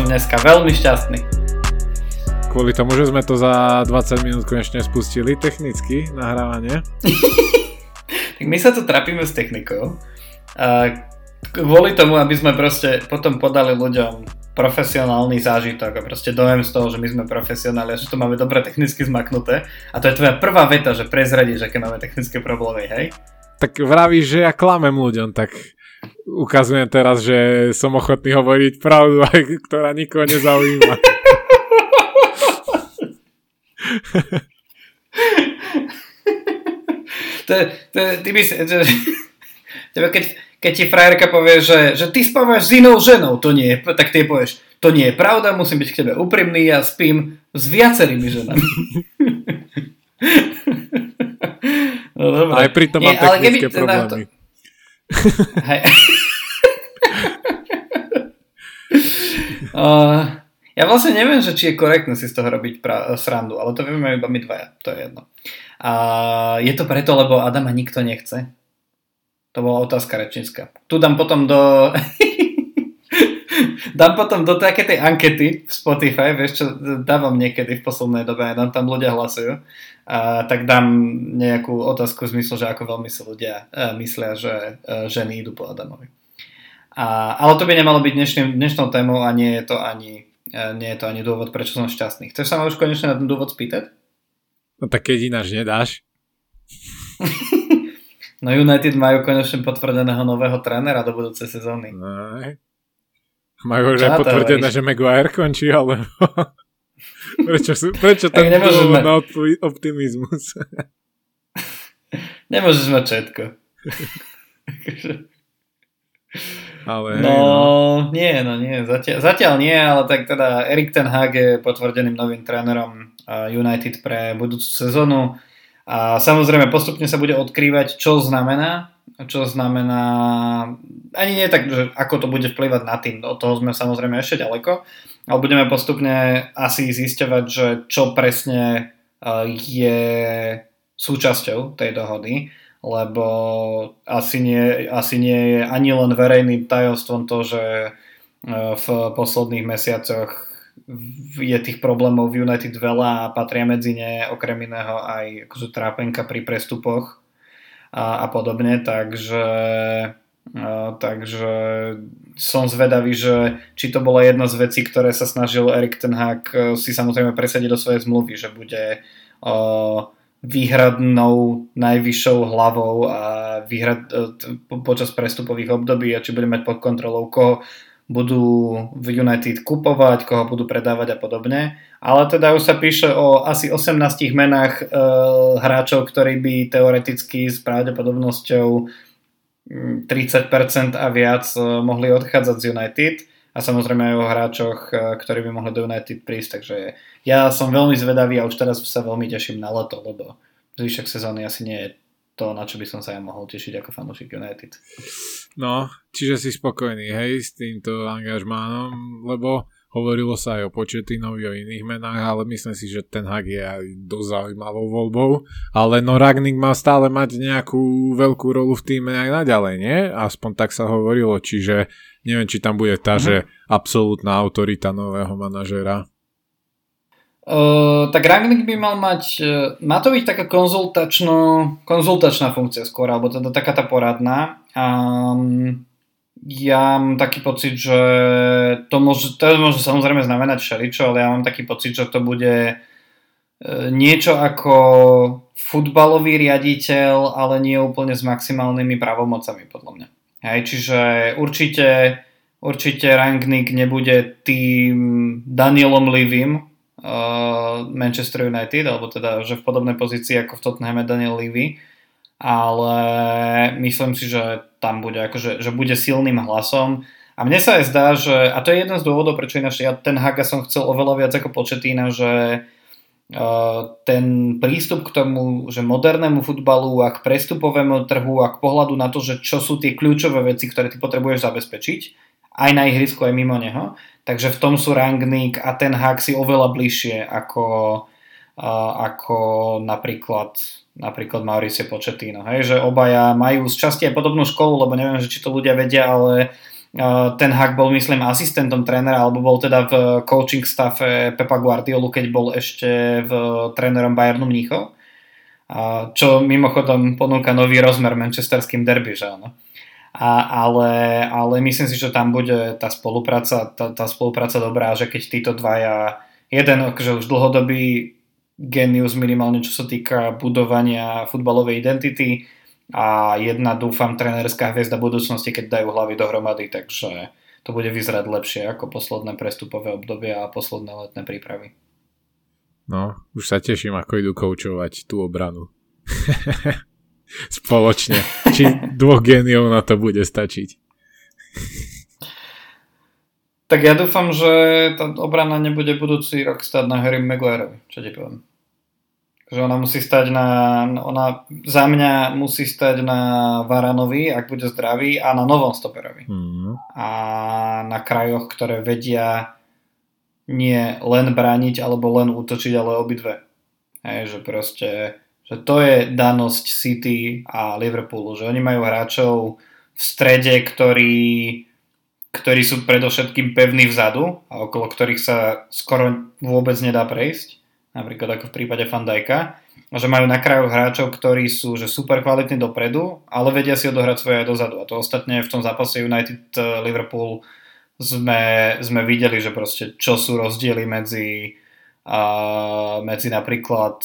Som dneska veľmi šťastný. Kvôli tomu, že sme to za 20 minút konečne spustili technicky nahrávanie. tak my sa tu trapíme s technikou. kvôli tomu, aby sme proste potom podali ľuďom profesionálny zážitok a proste dojem z toho, že my sme profesionáli a že to máme dobre technicky zmaknuté. A to je tvoja prvá veta, že prezradíš, aké máme technické problémy, hej? Tak vravíš, že ja klamem ľuďom, tak ukazujem teraz, že som ochotný hovoriť pravdu, aj ktorá nikoho nezaujíma. to, to, ty by si, to, tebe keď, keď ti frajerka povie, že, že ty spávaš s inou ženou, to nie je, tak ty povieš, to nie je pravda, musím byť k tebe úprimný, ja spím s viacerými ženami. no dobré. Aj pritom mám technické keby, problémy. To... Uh, ja vlastne neviem, že či je korektné si z toho robiť pra- srandu, ale to vieme iba my dvaja, to je jedno. A je to preto, lebo Adama nikto nechce? To bola otázka rečnícka. Tu dám potom do... dám potom do také tej ankety v Spotify, vieš čo, dávam niekedy v poslednej dobe, tam tam ľudia hlasujú, a tak dám nejakú otázku v zmysle, že ako veľmi si ľudia uh, myslia, že uh, ženy idú po Adamovi. A, ale to by nemalo byť dnešným, dnešnou témou a nie je to ani nie je to ani dôvod, prečo som šťastný. Chceš sa ma už konečne na ten dôvod spýtať? No tak keď ináč nedáš. no United majú konečne potvrdeného nového trénera do budúcej sezóny. No, majú už aj potvrdené, že Maguire končí, ale prečo, sú, prečo ten ma... na optimizmus? nemôžeš mať všetko. Ale, no, no, nie, no nie, zatiaľ, zatiaľ nie, ale tak teda Erik Ten Hag je potvrdeným novým trénerom United pre budúcu sezónu a samozrejme postupne sa bude odkrývať, čo znamená, čo znamená, ani nie tak, že ako to bude vplyvať na tým, od toho sme samozrejme ešte ďaleko, ale budeme postupne asi zisťovať, že čo presne je súčasťou tej dohody lebo asi nie, asi nie je ani len verejným tajomstvom to, že e, v posledných mesiacoch je tých problémov v United veľa a patria medzi ne okrem iného aj akože trápenka pri prestupoch a, a podobne, takže takže som zvedavý, že či to bola jedna z vecí, ktoré sa snažil Erik Ten Hag e, si samozrejme presadiť do svojej zmluvy, že bude o, výhradnou najvyššou hlavou a výhrad, e, počas prestupových období a či bude mať pod kontrolou, koho budú v United kupovať, koho budú predávať a podobne. Ale teda už sa píše o asi 18 menách e, hráčov, ktorí by teoreticky s pravdepodobnosťou 30% a viac e, mohli odchádzať z United a samozrejme aj o hráčoch, e, ktorí by mohli do United prísť, takže ja som veľmi zvedavý a už teraz sa veľmi teším na leto, lebo zvyšok sezóny asi nie je to, na čo by som sa ja mohol tešiť ako fanúšik United. No, čiže si spokojný, hej, s týmto angažmánom, lebo hovorilo sa aj o Početinovi, o iných menách, ale myslím si, že ten Hag je aj dosť zaujímavou voľbou, ale no Ragnik má stále mať nejakú veľkú rolu v týme aj naďalej, nie? Aspoň tak sa hovorilo, čiže Neviem, či tam bude tá, uh-huh. že absolútna autorita nového manažera. Tak Rangnick by mal mať, uh, má to byť taká konzultačno, konzultačná funkcia skôr, alebo teda taká tá poradná. Um, ja mám taký pocit, že to môže, to môže samozrejme znamenať všeličo, ale ja mám taký pocit, že to bude uh, niečo ako futbalový riaditeľ, ale nie úplne s maximálnymi pravomocami podľa mňa. Hej, čiže určite, určite Rangnick nebude tým Danielom Livim Manchester United, alebo teda, že v podobnej pozícii ako v Tottenhame Daniel Levy, ale myslím si, že tam bude, akože, že bude silným hlasom. A mne sa aj zdá, že, a to je jeden z dôvodov, prečo ináč ja ten Haga som chcel oveľa viac ako Početína, že ten prístup k tomu, že modernému futbalu a k prestupovému trhu a k pohľadu na to, že čo sú tie kľúčové veci, ktoré ty potrebuješ zabezpečiť, aj na ihrisku, aj mimo neho. Takže v tom sú Rangnick a ten hák si oveľa bližšie ako, ako napríklad, napríklad Mauricio Pochettino. Hej? Že obaja majú z časti aj podobnú školu, lebo neviem, že či to ľudia vedia, ale ten Hak bol, myslím, asistentom trénera, alebo bol teda v coaching staffe Pepa Guardiolu, keď bol ešte v trénerom Bayernu Mníchov. Čo mimochodom ponúka nový rozmer manchesterským derby, že áno. A, ale, ale myslím si, že tam bude tá spolupráca, tá, tá spolupráca dobrá, že keď títo dvaja, jeden akože už dlhodobý genius minimálne čo sa týka budovania futbalovej identity, a jedna dúfam trenerská hviezda budúcnosti, keď dajú hlavy dohromady, takže to bude vyzerať lepšie ako posledné prestupové obdobia a posledné letné prípravy. No, už sa teším, ako idú koučovať tú obranu. Spoločne. Či dvoch géniov na to bude stačiť. Tak ja dúfam, že tá obrana nebude budúci rok stať na Harry Maguireovi, čo ti poviem že ona musí stať na, ona za mňa musí stať na Varanovi, ak bude zdravý, a na novom stoperovi. Mm. A na krajoch, ktoré vedia nie len brániť, alebo len útočiť, ale obidve. Hej, že proste, že to je danosť City a Liverpoolu, že oni majú hráčov v strede, ktorí, ktorí sú predovšetkým pevní vzadu a okolo ktorých sa skoro vôbec nedá prejsť napríklad ako v prípade Fandajka, že majú na kraju hráčov, ktorí sú že super kvalitní dopredu, ale vedia si odohrať svoje aj dozadu. A to ostatne v tom zápase United eh, sme, sme videli, že proste čo sú rozdiely medzi, uh, medzi napríklad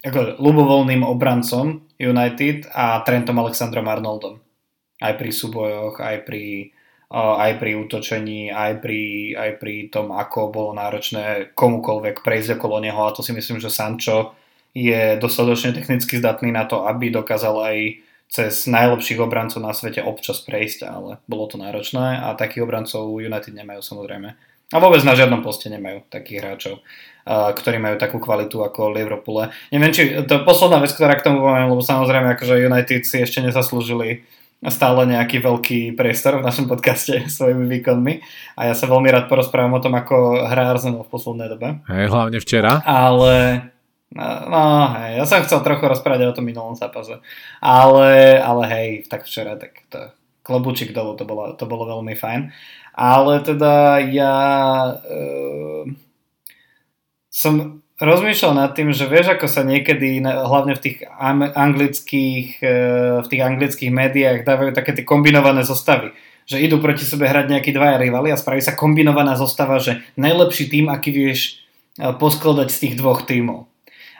ako ľubovoľným obrancom United a Trentom Alexandrom Arnoldom. Aj pri súbojoch, aj pri aj pri útočení, aj pri, aj pri tom, ako bolo náročné komukolvek prejsť okolo neho a to si myslím, že Sancho je dostatočne technicky zdatný na to, aby dokázal aj cez najlepších obrancov na svete občas prejsť, ale bolo to náročné a takých obrancov United nemajú samozrejme. A vôbec na žiadnom poste nemajú takých hráčov, ktorí majú takú kvalitu ako Liverpool. Neviem, či to posledná vec, ktorá k tomu poviem, lebo samozrejme akože United si ešte nezaslúžili stále nejaký veľký priestor v našom podcaste svojimi výkonmi a ja sa veľmi rád porozprávam o tom, ako hrá Arsenal v poslednej dobe. Hej, hlavne včera. Ale no, no hej, ja som chcel trochu rozprávať o tom minulom zápase. Ale, ale hej, tak včera, tak to klobúčik dolu, to bolo, to bolo veľmi fajn. Ale teda ja uh, som rozmýšľal nad tým, že vieš, ako sa niekedy, hlavne v tých anglických, e, v tých anglických médiách dávajú také tie kombinované zostavy. Že idú proti sebe hrať nejakí dvaja rivali a spraví sa kombinovaná zostava, že najlepší tým, aký vieš e, poskladať z tých dvoch tímov.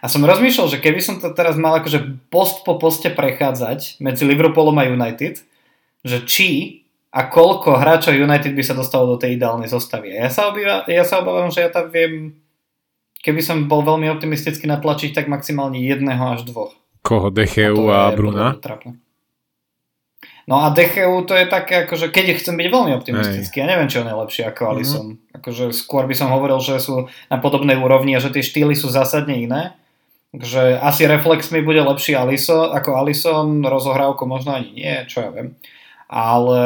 A som rozmýšľal, že keby som to teraz mal akože post po poste prechádzať medzi Liverpoolom a United, že či a koľko hráčov United by sa dostalo do tej ideálnej zostavy. A ja sa, obýva, ja sa obávam, že ja tam viem keby som bol veľmi optimisticky natlačiť, tak maximálne jedného až dvoch. Koho? Decheu a, a Bruna? No a Decheu to je také, akože keď chcem byť veľmi optimistický, Hej. ja neviem, či on je lepší ako mhm. Alisson. Mm-hmm. Akože skôr by som hovoril, že sú na podobnej úrovni a že tie štýly sú zásadne iné. Takže asi reflex mi bude lepší Alisson, ako Alisson, rozohrávku možno ani nie, čo ja viem. Ale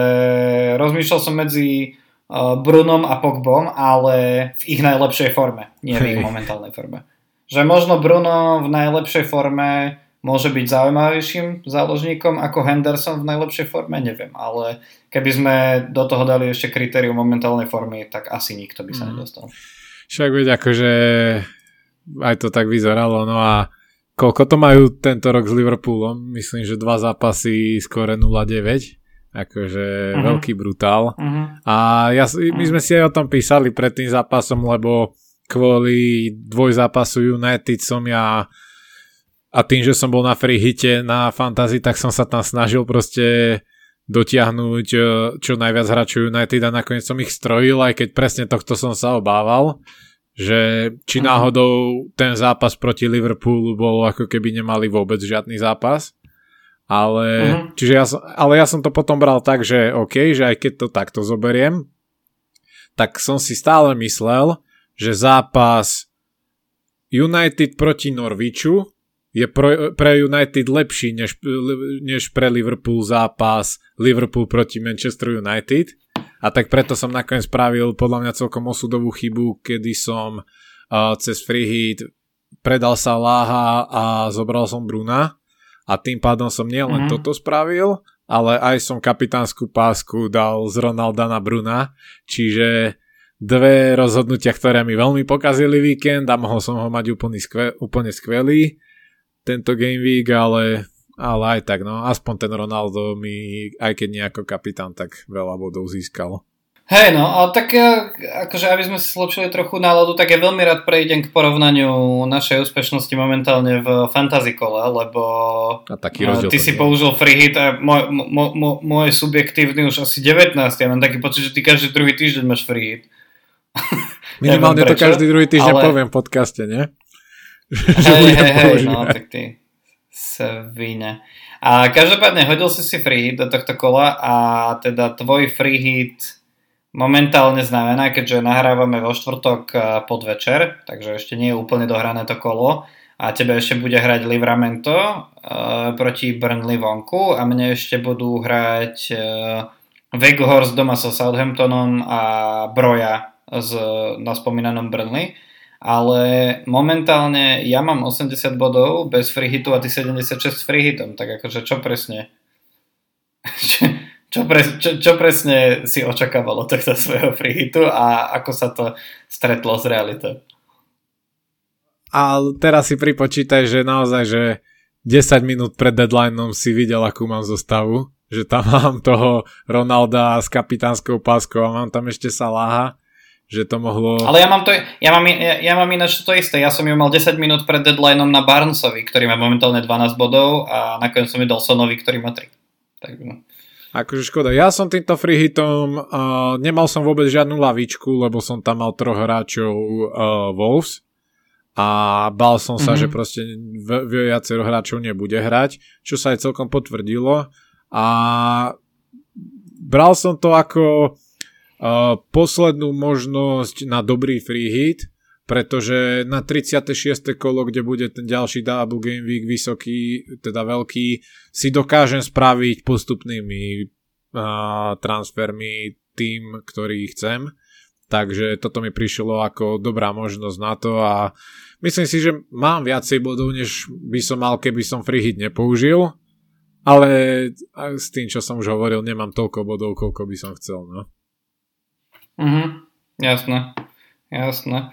rozmýšľal som medzi Uh, Brunom a Pogbom, ale v ich najlepšej forme, nie v ich momentálnej forme. Že možno Bruno v najlepšej forme môže byť zaujímavejším záložníkom ako Henderson v najlepšej forme, neviem, ale keby sme do toho dali ešte kritérium momentálnej formy, tak asi nikto by sa mm. nedostal. Však veď akože aj to tak vyzeralo, no a koľko to majú tento rok s Liverpoolom? Myslím, že dva zápasy skore 0-9 akože uh-huh. veľký brutál. Uh-huh. A ja, my sme si aj o tom písali pred tým zápasom, lebo kvôli dvojzápasu United som ja a tým, že som bol na free hite na fantasy, tak som sa tam snažil proste dotiahnuť e, čo najviac hráčov United a nakoniec som ich strojil, aj keď presne tohto som sa obával, že či náhodou ten zápas proti Liverpoolu bol ako keby nemali vôbec žiadny zápas ale, uh-huh. čiže ja, ale ja som to potom bral tak, že OK, že aj keď to takto zoberiem, tak som si stále myslel, že zápas United proti Norviču je pro, pre United lepší než, než pre Liverpool zápas Liverpool proti Manchester United. A tak preto som nakoniec spravil podľa mňa celkom osudovú chybu, kedy som uh, cez free hit predal sa Láha a zobral som Bruna a tým pádom som nielen mm-hmm. toto spravil, ale aj som kapitánsku pásku dal z Ronalda na Bruna, čiže dve rozhodnutia, ktoré mi veľmi pokazili víkend a mohol som ho mať úplne, skve, úplne skvelý tento game week, ale, ale aj tak, no, aspoň ten Ronaldo mi, aj keď nie ako kapitán, tak veľa bodov získal. Hej, no, ale tak e, akože aby sme si zlepšili trochu náladu, tak ja veľmi rád prejdem k porovnaniu našej úspešnosti momentálne v fantasy kole, lebo a taký e, ty si použil free hit a môj, môj, môj subjektívny už asi 19, ja mám taký pocit, že ty každý druhý týždeň máš free hit. Minimálne to každý druhý týždeň ale... poviem v podcaste, nie? hej, hej, hej, no, tak ty svine. A každopádne hodil si si free hit do tohto kola a teda tvoj free hit momentálne znamená, keďže nahrávame vo štvrtok eh, podvečer, takže ešte nie je úplne dohrané to kolo a tebe ešte bude hrať Livramento uh, proti Burnley vonku a mne ešte budú hrať uh, Weghorst doma so Southamptonom a Broja z, na spomínanom Burnley. Ale momentálne ja mám 80 bodov bez free hitu a ty 76 s free hitom, tak akože čo presne? Čo, pre, čo, čo presne si očakávalo tohto svojho freehitu a ako sa to stretlo s realitou? A teraz si pripočítaj, že naozaj, že 10 minút pred deadlineom si videl, akú mám zostavu. Že tam mám toho Ronalda s kapitánskou páskou a mám tam ešte Salaha že to mohlo... Ale ja mám, to, ja mám, ja, ja mám ináč to isté. Ja som ju mal 10 minút pred deadlineom na Barnesovi, ktorý má momentálne 12 bodov a nakoniec som ju dal Sonovi, ktorý má 3. Tak, no. Akože škoda. Ja som týmto free hitom, uh, nemal som vôbec žiadnu lavičku, lebo som tam mal troch hráčov uh, Wolves a bál som sa, mm-hmm. že proste viacero hráčov nebude hrať, čo sa aj celkom potvrdilo a bral som to ako uh, poslednú možnosť na dobrý free hit, pretože na 36. kolo, kde bude ten ďalší double game week vysoký, teda veľký, si dokážem spraviť postupnými uh, transfermi tým, ktorý chcem. Takže toto mi prišlo ako dobrá možnosť na to a myslím si, že mám viacej bodov, než by som mal, keby som free hit nepoužil. Ale s tým, čo som už hovoril, nemám toľko bodov, koľko by som chcel. No. Mhm, jasné, jasné.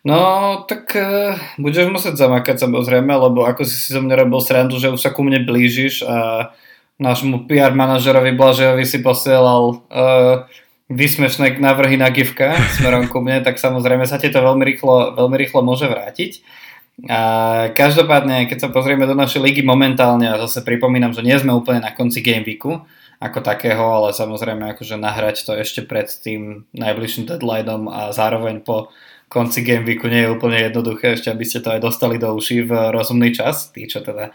No, tak uh, budeš musieť zamakať samozrejme, lebo ako si si zo mňa robil srandu, že už sa ku mne blížiš a nášmu PR manažerovi Blažejovi si posielal uh, vysmešné návrhy na gifka smerom ku mne, tak samozrejme sa ti to veľmi rýchlo, veľmi rýchlo môže vrátiť. A každopádne, keď sa pozrieme do našej ligy momentálne, a zase pripomínam, že nie sme úplne na konci game weeku ako takého, ale samozrejme akože nahrať to ešte pred tým najbližším deadlineom a zároveň po konci Game nie je úplne jednoduché, ešte aby ste to aj dostali do uší v rozumný čas, tí čo teda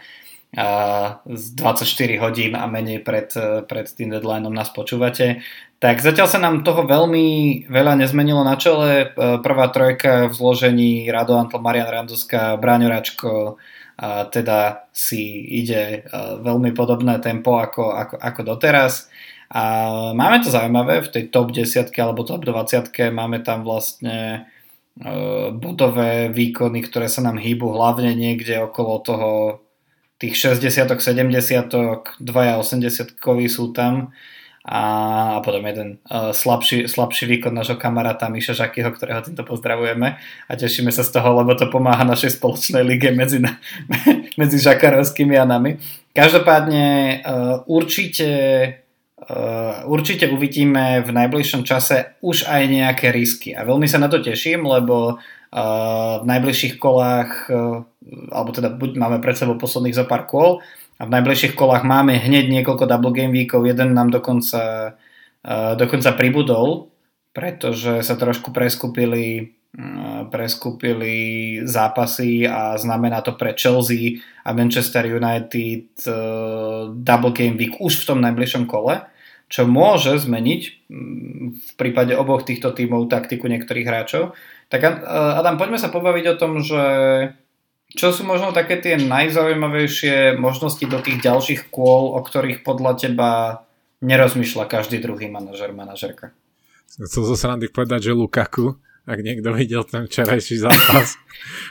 z 24 hodín a menej pred, pred tým deadlineom nás počúvate. Tak zatiaľ sa nám toho veľmi veľa nezmenilo na čele. Prvá trojka v zložení Rado Antl, Marian Randuska, Bráňo Račko, a teda si ide veľmi podobné tempo ako, ako, ako doteraz. A máme to zaujímavé, v tej top 10 alebo top 20 máme tam vlastne bodové výkony, ktoré sa nám hýbu hlavne niekde okolo toho tých 60 70 dvaja 80 sú tam a, potom jeden uh, slabší, slabší výkon nášho kamaráta Miša Žakyho, ktorého týmto pozdravujeme a tešíme sa z toho, lebo to pomáha našej spoločnej lige medzi, medzi Žakarovskými a nami. Každopádne uh, určite určite uvidíme v najbližšom čase už aj nejaké risky. A veľmi sa na to teším, lebo uh, v najbližších kolách, uh, alebo teda buď máme pred sebou posledných za pár kol a v najbližších kolách máme hneď niekoľko double game weekov, jeden nám dokonca, dokonca pribudol, pretože sa trošku preskupili preskúpili zápasy a znamená to pre Chelsea a Manchester United double game week už v tom najbližšom kole, čo môže zmeniť v prípade oboch týchto tímov taktiku niektorých hráčov. Tak Adam, poďme sa pobaviť o tom, že čo sú možno také tie najzaujímavejšie možnosti do tých ďalších kôl, o ktorých podľa teba nerozmýšľa každý druhý manažer, manažerka? Chcel zo srandy povedať, že Lukaku, ak niekto videl ten včerajší zápas.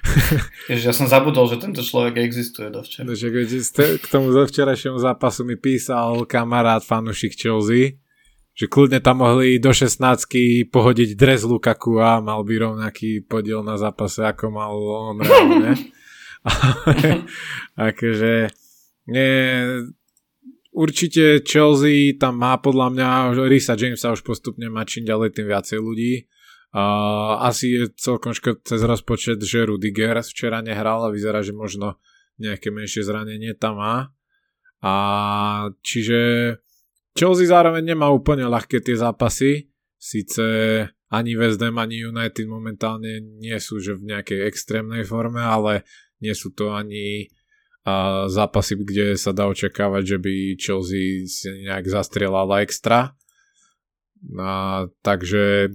Ježiš, ja som zabudol, že tento človek existuje do včera. K tomu zo včerajšiemu zápasu mi písal kamarát fanušik Chelsea, že kľudne tam mohli do 16 pohodiť dres Lukaku a mal by rovnaký podiel na zápase, ako mal on reálne. akože nie, určite Chelsea tam má podľa mňa, Risa Jamesa už postupne má čím ďalej tým viacej ľudí. Uh, asi je celkom škrt cez rozpočet, že Rudiger včera nehral a vyzerá, že možno nejaké menšie zranenie tam má. A čiže Chelsea zároveň nemá úplne ľahké tie zápasy. Sice ani West Ham, ani United momentálne nie sú že v nejakej extrémnej forme, ale nie sú to ani a zápasy, kde sa dá očakávať, že by Chelsea si nejak zastrelala extra. A, takže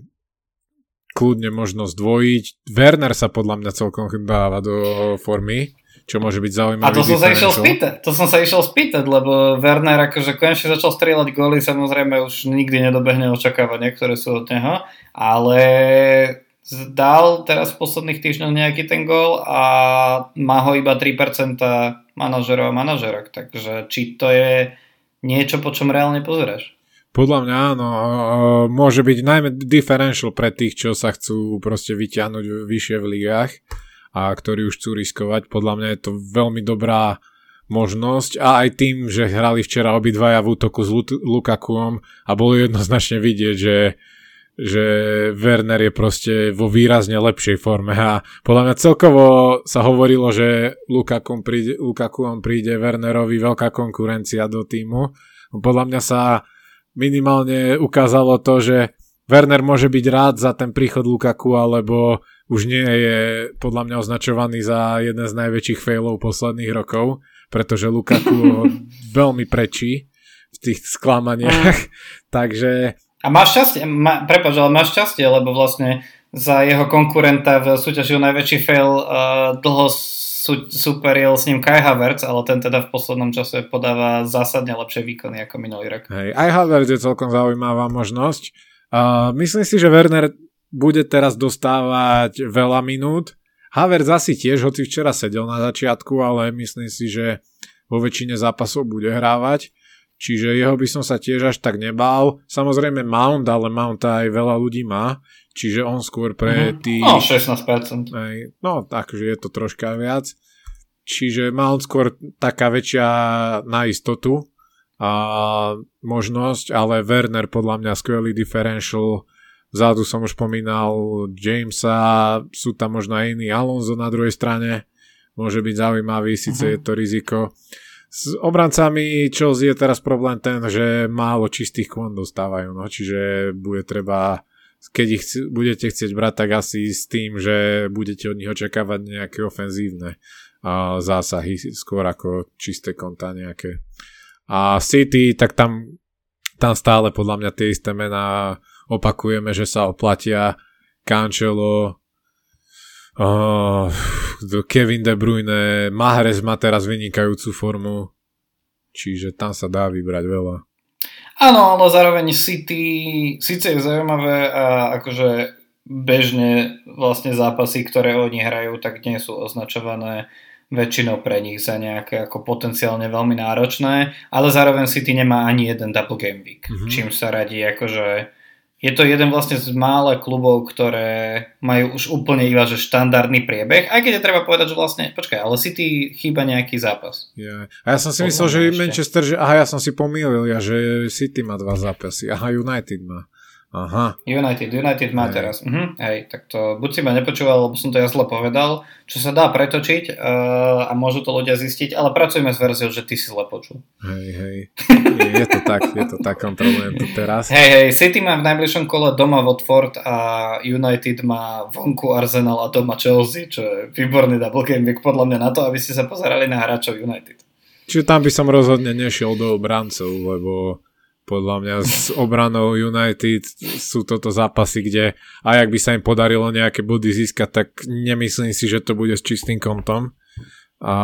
kľudne možno zdvojiť. Werner sa podľa mňa celkom dáva do formy čo môže byť zaujímavé. A to som sa išiel spýtať, to som sa išiel spýtať, lebo Werner akože konečne začal strieľať góly, samozrejme už nikdy nedobehne očakávania, ktoré sú od neho, ale dal teraz v posledných týždňoch nejaký ten gól a má ho iba 3% manažerov a manažerok, takže či to je niečo, po čom reálne pozeráš? Podľa mňa áno, môže byť najmä differential pre tých, čo sa chcú proste vyťahnuť vyššie v ligách a ktorí už chcú riskovať. Podľa mňa je to veľmi dobrá možnosť a aj tým, že hrali včera obidvaja v útoku s Lukakuom a bolo jednoznačne vidieť, že že Werner je proste vo výrazne lepšej forme a podľa mňa celkovo sa hovorilo, že Lukaku príde, Lukaku príde Wernerovi veľká konkurencia do týmu. Podľa mňa sa minimálne ukázalo to, že Werner môže byť rád za ten príchod Lukaku, alebo už nie je podľa mňa označovaný za jeden z najväčších failov posledných rokov, pretože Lukaku ho veľmi prečí v tých sklamaniach. Mm. Takže... A máš šťastie, má, prepáč, ale máš šťastie, lebo vlastne za jeho konkurenta v súťaži o najväčší fail uh, dlho superil s ním Kai Havertz, ale ten teda v poslednom čase podáva zásadne lepšie výkony ako minulý rok. Hej, aj Havertz je celkom zaujímavá možnosť. Uh, myslím si, že Werner bude teraz dostávať veľa minút. Havertz asi tiež, hoci včera sedel na začiatku, ale myslím si, že vo väčšine zápasov bude hrávať. Čiže jeho by som sa tiež až tak nebál. Samozrejme Mount, ale Mount aj veľa ľudí má. Čiže on skôr pre mm-hmm. tých... No, 16%. Aj, no, takže je to troška viac. Čiže Mount skôr taká väčšia na istotu a možnosť, ale Werner podľa mňa skvelý differential Vzadu som už spomínal Jamesa, sú tam možno aj iní Alonso na druhej strane, môže byť zaujímavý, síce uh-huh. je to riziko. S obrancami Chelsea je teraz problém ten, že málo čistých kvon dostávajú, no, čiže bude treba, keď ich budete chcieť brať, tak asi s tým, že budete od nich očakávať nejaké ofenzívne zásahy, skôr ako čisté konta nejaké. A City, tak tam, tam stále podľa mňa tie isté mená opakujeme, že sa oplatia Cancelo, uh, Kevin De Bruyne, Mahrez má teraz vynikajúcu formu, čiže tam sa dá vybrať veľa. Áno, ale zároveň City, síce je zaujímavé a akože bežne vlastne zápasy, ktoré oni hrajú, tak nie sú označované väčšinou pre nich za nejaké ako potenciálne veľmi náročné, ale zároveň City nemá ani jeden double game week, mm-hmm. čím sa radí akože je to jeden vlastne z mála klubov, ktoré majú už úplne iba že štandardný priebeh, aj keď je treba povedať, že vlastne, počkaj, ale City chýba nejaký zápas. Yeah. A ja som si myslel, že ešte. Manchester, že aha, ja som si pomýlil, ja, že City má dva zápasy, aha, United má. Aha. United, United má hej. teraz. Uh-huh. Hej, tak to buď si ma nepočúval, lebo som to ja zle povedal, čo sa dá pretočiť uh, a môžu to ľudia zistiť, ale pracujeme s verziou, že ty si zle počul. Hej, hej. Je to tak, je to tak, kontrolujem to teraz. Hej, hej, City má v najbližšom kole doma Watford a United má vonku Arsenal a doma Chelsea, čo je výborný double game week podľa mňa na to, aby ste sa pozerali na hráčov United. Čiže tam by som rozhodne nešiel do obrancov, lebo podľa mňa s obranou United sú toto zápasy, kde aj ak by sa im podarilo nejaké body získať, tak nemyslím si, že to bude s čistým kontom. A,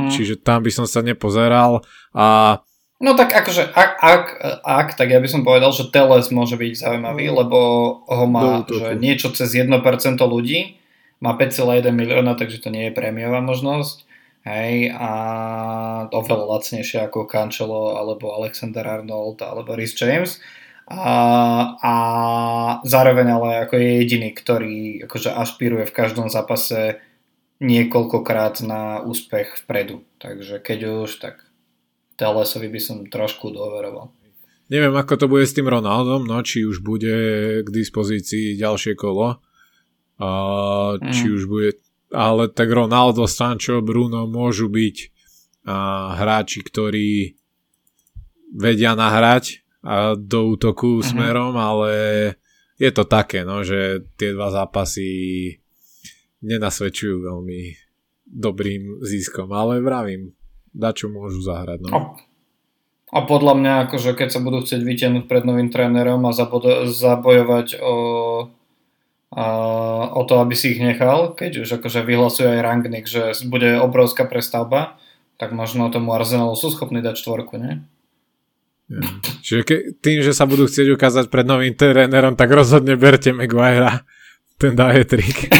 mm. Čiže tam by som sa nepozeral a No tak akože, ak, ak, ak, tak ja by som povedal, že Teles môže byť zaujímavý, lebo ho má že niečo cez 1% ľudí, má 5,1 milióna, takže to nie je prémiová možnosť. Hej, a oveľa lacnejšie ako Cancelo, alebo Alexander Arnold, alebo Rhys James. A, a zároveň ale ako je jediný, ktorý akože ašpiruje v každom zápase niekoľkokrát na úspech vpredu. Takže keď už, tak Telesovi by som trošku dôveroval. Neviem, ako to bude s tým Ronaldom, no, či už bude k dispozícii ďalšie kolo, a, mm. či už bude, ale tak Ronaldo, Sancho, Bruno môžu byť a, hráči, ktorí vedia nahrať a, do útoku mm-hmm. smerom, ale je to také, no, že tie dva zápasy nenasvedčujú veľmi dobrým ziskom, ale vravím, na čo môžu zahrať. No. A, podľa mňa, akože keď sa budú chcieť vytiahnuť pred novým trénerom a zabojovať o, a, o to, aby si ich nechal, keď už akože vyhlasuje aj Rangnick, že bude obrovská prestavba, tak možno tomu Arsenalu sú schopní dať štvorku, nie? Ja. Čiže ke, tým, že sa budú chcieť ukázať pred novým trénerom, tak rozhodne berte Maguire. Ten dá je trik.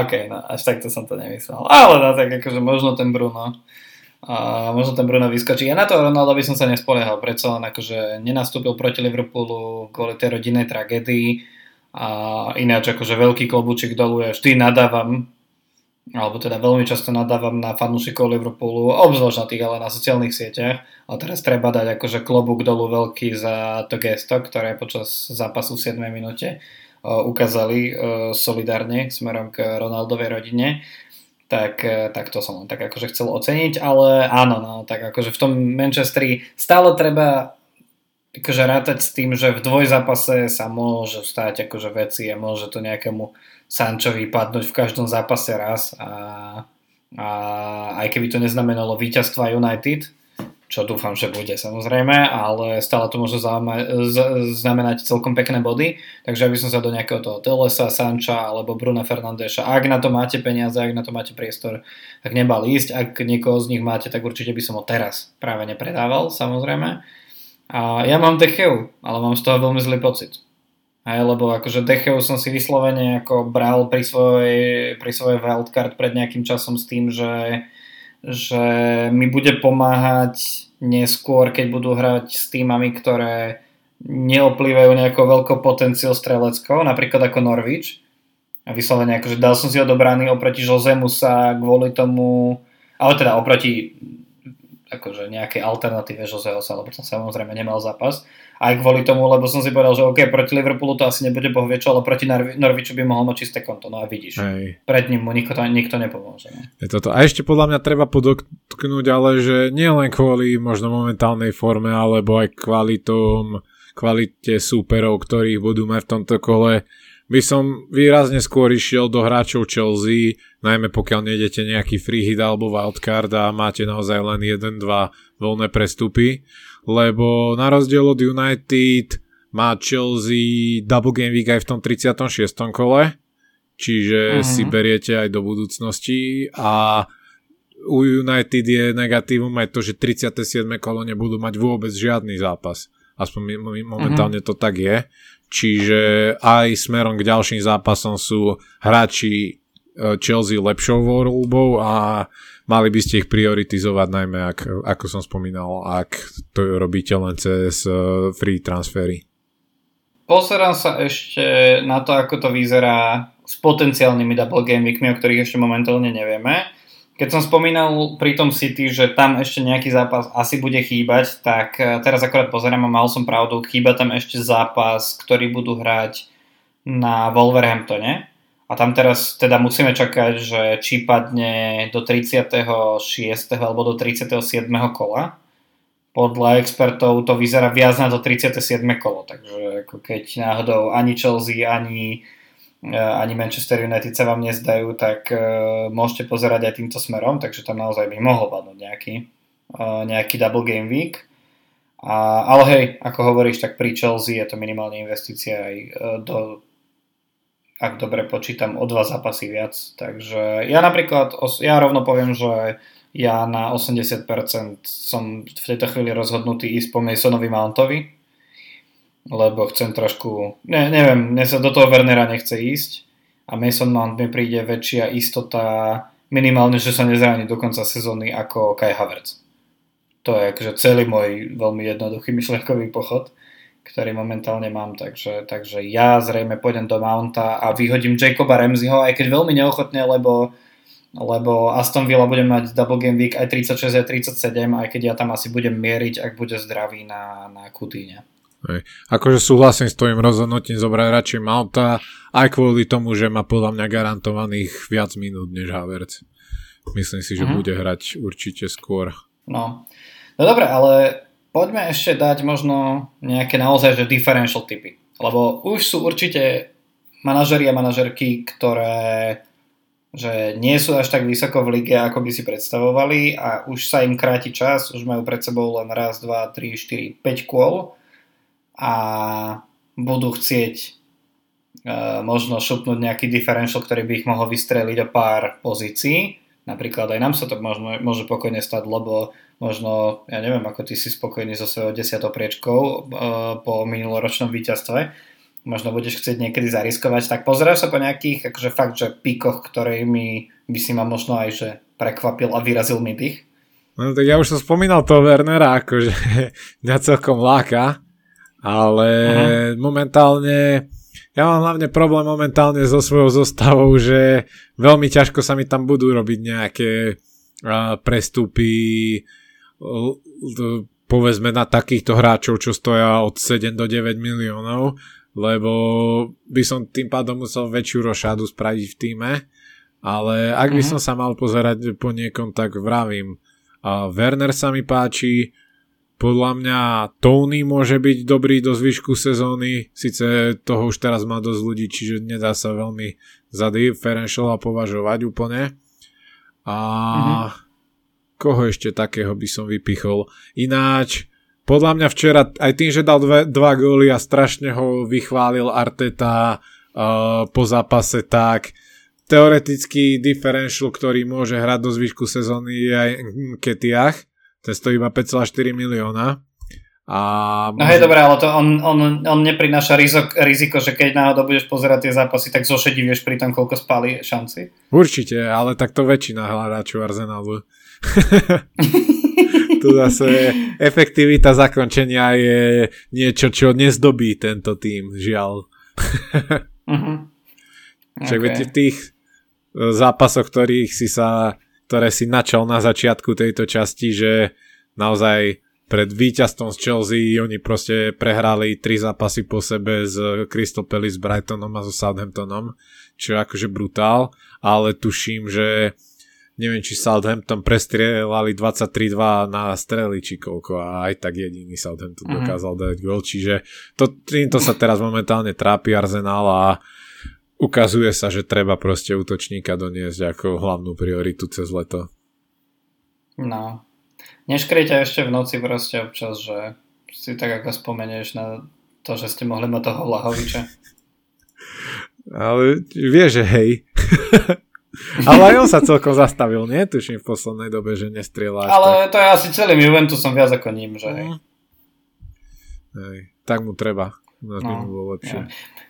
OK, no až takto som to nemyslel. Ale no, tak akože možno ten Bruno a možno ten Bruno vyskočí. Ja na to Ronaldo by som sa nespoliehal, predsa len akože nenastúpil proti Liverpoolu kvôli tej rodinnej tragédii a ináč akože veľký klobúčik dolu ja vždy nadávam alebo teda veľmi často nadávam na fanúšikov Liverpoolu, obzvlášť na tých, ale na sociálnych sieťach. A teraz treba dať akože klobúk dolu veľký za to gesto, ktoré počas zápasu v 7 minúte ukázali solidárne smerom k Ronaldovej rodine tak, e, tak to som len tak akože chcel oceniť, ale áno, no, tak akože v tom Manchesteri stále treba akože rátať s tým, že v dvojzápase sa môže stať akože veci a môže to nejakému Sančovi padnúť v každom zápase raz a, a aj keby to neznamenalo víťazstva United, čo dúfam, že bude samozrejme, ale stále to môže znamenať celkom pekné body, takže aby som sa do nejakého toho Telesa, Sancha alebo Bruna Fernandeša, ak na to máte peniaze, ak na to máte priestor, tak nebal ísť, ak niekoho z nich máte, tak určite by som ho teraz práve nepredával, samozrejme. A ja mám Decheu, ale mám z toho veľmi zlý pocit. Aj, lebo akože Decheu som si vyslovene ako bral pri svojej, pri svojej wildcard pred nejakým časom s tým, že že mi bude pomáhať neskôr, keď budú hrať s týmami, ktoré neoplývajú nejakou veľkou potenciou streleckou, napríklad ako Norwich. A vyslovene akože dal som si odobraný oproti Josemu sa kvôli tomu, ale teda oproti akože nejakej alternatíve Joseho sa, lebo som samozrejme nemal zápas. Aj kvôli tomu, lebo som si povedal, že OK, proti Liverpoolu to asi nebude bohviečo, ale proti Norviču by mohol mať čisté konto. No a vidíš, Hej. pred ním mu nikto, nikto nepomôže. Ne? Je toto. A ešte podľa mňa treba podotknúť, ale že nie len kvôli možno momentálnej forme, alebo aj kvalitom, kvalite súperov, ktorých budú mať v tomto kole, by som výrazne skôr išiel do hráčov Chelsea, najmä pokiaľ nejdete nejaký free hit alebo wildcard a máte naozaj len 1-2 voľné prestupy, lebo na rozdiel od United má Chelsea double game week aj v tom 36. kole, čiže uh-huh. si beriete aj do budúcnosti a u United je negatívum aj to, že 37. kolo nebudú mať vôbec žiadny zápas. Aspoň momentálne uh-huh. to tak je. Čiže aj smerom k ďalším zápasom sú hráči e, Chelsea lepšou voľbou a mali by ste ich prioritizovať najmä, ak, ako som spomínal, ak to robíte len cez e, free transfery. Pozerám sa ešte na to, ako to vyzerá s potenciálnymi double game weekmi, o ktorých ešte momentálne nevieme. Keď som spomínal pri tom City, že tam ešte nejaký zápas asi bude chýbať, tak eh, teraz akorát pozerám a mal som pravdu, chýba tam ešte zápas, ktorý budú hrať na Wolverhamptone. A tam teraz teda musíme čakať, že či padne do 36. alebo do 37. kola. Podľa expertov to vyzerá viac na to 37. kolo, takže ako keď náhodou ani Chelsea, ani E, ani Manchester United sa vám nezdajú, tak e, môžete pozerať aj týmto smerom, takže tam naozaj by mohol padnúť nejaký, e, nejaký double game week. A, ale hej, ako hovoríš, tak pri Chelsea je to minimálne investícia aj do, ak dobre počítam, o dva zápasy viac. Takže ja napríklad, ja rovno poviem, že ja na 80% som v tejto chvíli rozhodnutý ísť po Masonovi Mountovi, lebo chcem trošku, ne, neviem, mne sa do toho Wernera nechce ísť a Mason Mount mi príde väčšia istota minimálne, že sa nezráni do konca sezóny ako Kai Havertz. To je akože celý môj veľmi jednoduchý myšlenkový pochod, ktorý momentálne mám, takže, takže ja zrejme pôjdem do Mounta a vyhodím Jacoba Ramseyho, aj keď veľmi neochotne, lebo lebo Aston Villa bude mať double game week aj 36 aj 37, aj keď ja tam asi budem mieriť, ak bude zdravý na, na Kutíne. Hej. Akože súhlasím s tvojim rozhodnutím zobrať radšej Malta, aj kvôli tomu, že má podľa mňa garantovaných viac minút než Havertz. Myslím si, že uh-huh. bude hrať určite skôr. No. no dobre, ale poďme ešte dať možno nejaké naozaj že differential typy. Lebo už sú určite manažeri a manažerky, ktoré že nie sú až tak vysoko v lige, ako by si predstavovali a už sa im kráti čas, už majú pred sebou len raz, dva, tri, štyri, 5 kôl a budú chcieť uh, možno šupnúť nejaký differential, ktorý by ich mohol vystreliť o pár pozícií. Napríklad aj nám sa to možno, môže pokojne stať, lebo možno, ja neviem, ako ty si spokojný so svojou desiatou priečkou uh, po minuloročnom víťazstve, možno budeš chcieť niekedy zariskovať, tak pozeráš sa po nejakých akože fakt, že píkoch, ktorými by si ma možno aj že prekvapil a vyrazil mi dých? No tak ja už som spomínal toho Wernera, akože mňa celkom láka, ale uh-huh. momentálne ja mám hlavne problém momentálne so svojou zostavou, že veľmi ťažko sa mi tam budú robiť nejaké uh, prestupy uh, povedzme na takýchto hráčov, čo stoja od 7 do 9 miliónov lebo by som tým pádom musel väčšiu rošádu spraviť v týme, ale ak by mm-hmm. som sa mal pozerať po niekom, tak vravím, a Werner sa mi páči, podľa mňa Tony môže byť dobrý do zvyšku sezóny, síce toho už teraz má dosť ľudí, čiže nedá sa veľmi za differentiala považovať úplne. A mm-hmm. koho ešte takého by som vypichol? Ináč, podľa mňa včera aj tým, že dal dve, dva góly a strašne ho vychválil Arteta uh, po zápase, tak teoretický differential, ktorý môže hrať do zvyšku sezóny je aj Ketiach. Ten stojí iba 5,4 milióna. A môže... No hej, dobré, ale to on, on, on neprináša riziko, riziko, že keď náhodou budeš pozerať tie zápasy, tak zošedivieš pri tom, koľko spáli šanci. Určite, ale tak to väčšina hľadáčov Arsenalu. tu zase efektivita zakončenia je niečo, čo nezdobí tento tým, žiaľ. uh-huh. Čak okay. v tých e, zápasoch, ktorých si sa, ktoré si načal na začiatku tejto časti, že naozaj pred víťazstvom z Chelsea oni proste prehrali tri zápasy po sebe s Crystal Palace, s Brightonom a so Southamptonom, čo je akože brutál, ale tuším, že neviem, či Southampton prestrelali 23-2 na strely, či koľko a aj tak jediný Southampton mm-hmm. dokázal dať gol, čiže to, týmto sa teraz momentálne trápi Arsenal a ukazuje sa, že treba proste útočníka doniesť ako hlavnú prioritu cez leto. No. Neškriete ešte v noci proste občas, že si tak ako spomenieš na to, že ste mohli mať toho Vlahoviča. Ale vieš, že hej. Ale aj on sa celkom zastavil, nie? Tuším v poslednej dobe, že nestrieľa. Ale tak. to je asi celým Juventusom viac ako ním, že hej. Mm. hej. Tak mu treba. Na no, bolo lepšie. Ja.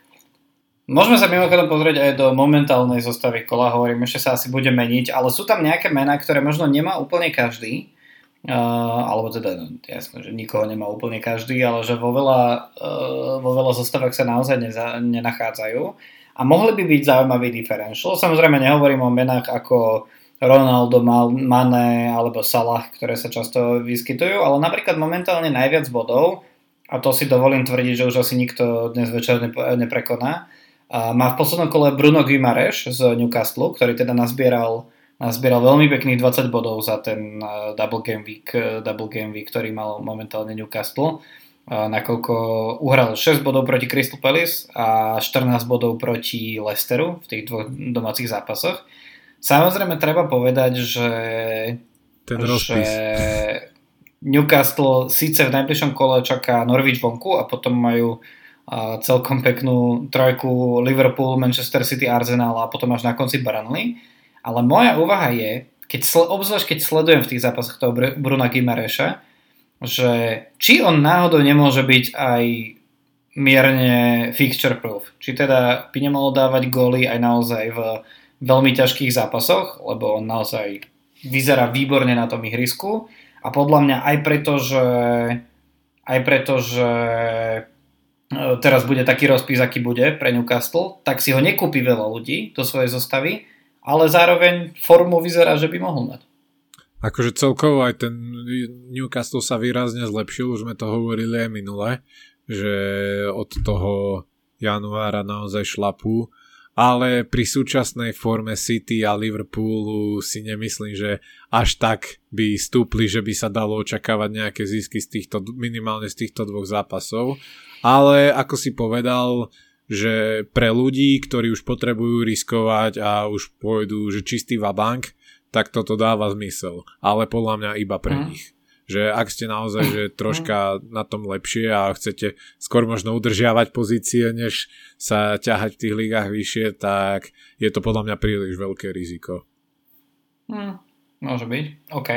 Môžeme sa mimochodom pozrieť aj do momentálnej zostavy kola, hovorím, ešte sa asi bude meniť, ale sú tam nejaké mená, ktoré možno nemá úplne každý, uh, alebo teda, no, jasné, že nikoho nemá úplne každý, ale že vo veľa, uh, vo veľa zostavách sa naozaj neza, nenachádzajú a mohli by byť zaujímavý differential. Samozrejme nehovorím o menách ako Ronaldo, Mane alebo Salah, ktoré sa často vyskytujú, ale napríklad momentálne najviac bodov, a to si dovolím tvrdiť, že už asi nikto dnes večer neprekoná, a má v poslednom kole Bruno Guimareš z Newcastle, ktorý teda nazbieral, nazbieral veľmi pekných 20 bodov za ten double game week, double game week ktorý mal momentálne Newcastle nakoľko uhral 6 bodov proti Crystal Palace a 14 bodov proti Leicesteru v tých dvoch domácich zápasoch. Samozrejme treba povedať, že, Ten rozpis. že Newcastle síce v najbližšom kole čaká Norwich vonku a potom majú celkom peknú trojku Liverpool, Manchester City, Arsenal a potom až na konci Burnley. Ale moja úvaha je, keď, obzvlášť keď sledujem v tých zápasoch toho Bruna Gimareša, že či on náhodou nemôže byť aj mierne fixture proof. Či teda by nemalo dávať góly aj naozaj v veľmi ťažkých zápasoch, lebo on naozaj vyzerá výborne na tom ihrisku a podľa mňa aj preto, že aj preto, že teraz bude taký rozpis, aký bude pre Newcastle, tak si ho nekúpi veľa ľudí do svojej zostavy, ale zároveň formu vyzerá, že by mohol mať. Akože celkovo aj ten Newcastle sa výrazne zlepšil, už sme to hovorili aj minule, že od toho januára naozaj šlapú, ale pri súčasnej forme City a Liverpoolu si nemyslím, že až tak by stúpli, že by sa dalo očakávať nejaké zisky z týchto, minimálne z týchto dvoch zápasov. Ale ako si povedal, že pre ľudí, ktorí už potrebujú riskovať a už pôjdu, že čistý vabank, tak toto dáva zmysel. Ale podľa mňa iba pre mm. nich. Že ak ste naozaj že troška na tom lepšie a chcete skôr možno udržiavať pozície, než sa ťahať v tých ligách vyššie, tak je to podľa mňa príliš veľké riziko. Mm, môže byť, OK.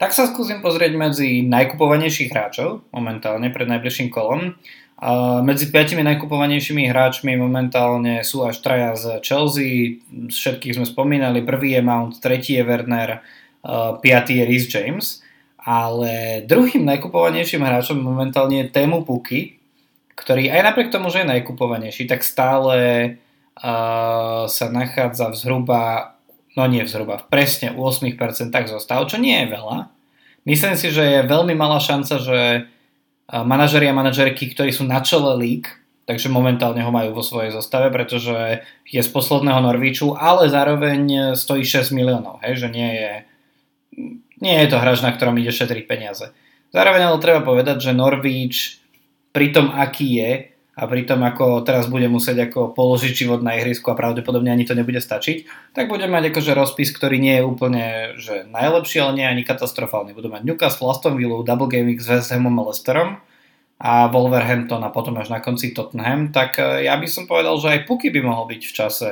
Tak sa skúsim pozrieť medzi najkupovanejších hráčov momentálne pred najbližším kolom. A medzi piatimi najkupovanejšími hráčmi momentálne sú až traja z Chelsea, všetkých sme spomínali, prvý je Mount, tretí je Werner, piatý je Rhys James, ale druhým najkupovanejším hráčom momentálne je Temu Puky, ktorý aj napriek tomu, že je najkupovanejší, tak stále uh, sa nachádza v zhruba, no nie v zhruba, v presne u 8% zostal, čo nie je veľa. Myslím si, že je veľmi malá šanca, že manažeri a manažerky, ktorí sú na čele lík, takže momentálne ho majú vo svojej zostave, pretože je z posledného Norvíču, ale zároveň stojí 6 miliónov, hej, že nie je, nie je to hráč, na ktorom ide šetriť peniaze. Zároveň ale treba povedať, že Norvíč pri tom, aký je, a pritom ako teraz bude musieť ako položiť život na ihrisku a pravdepodobne ani to nebude stačiť, tak bude mať akože rozpis, ktorý nie je úplne že najlepší, ale nie je ani katastrofálny. Budú mať Newcastle, Aston Villa, Double Game s West Hamom a Leicesterom a Wolverhampton a potom až na konci Tottenham, tak e, ja by som povedal, že aj Puky by mohol byť v čase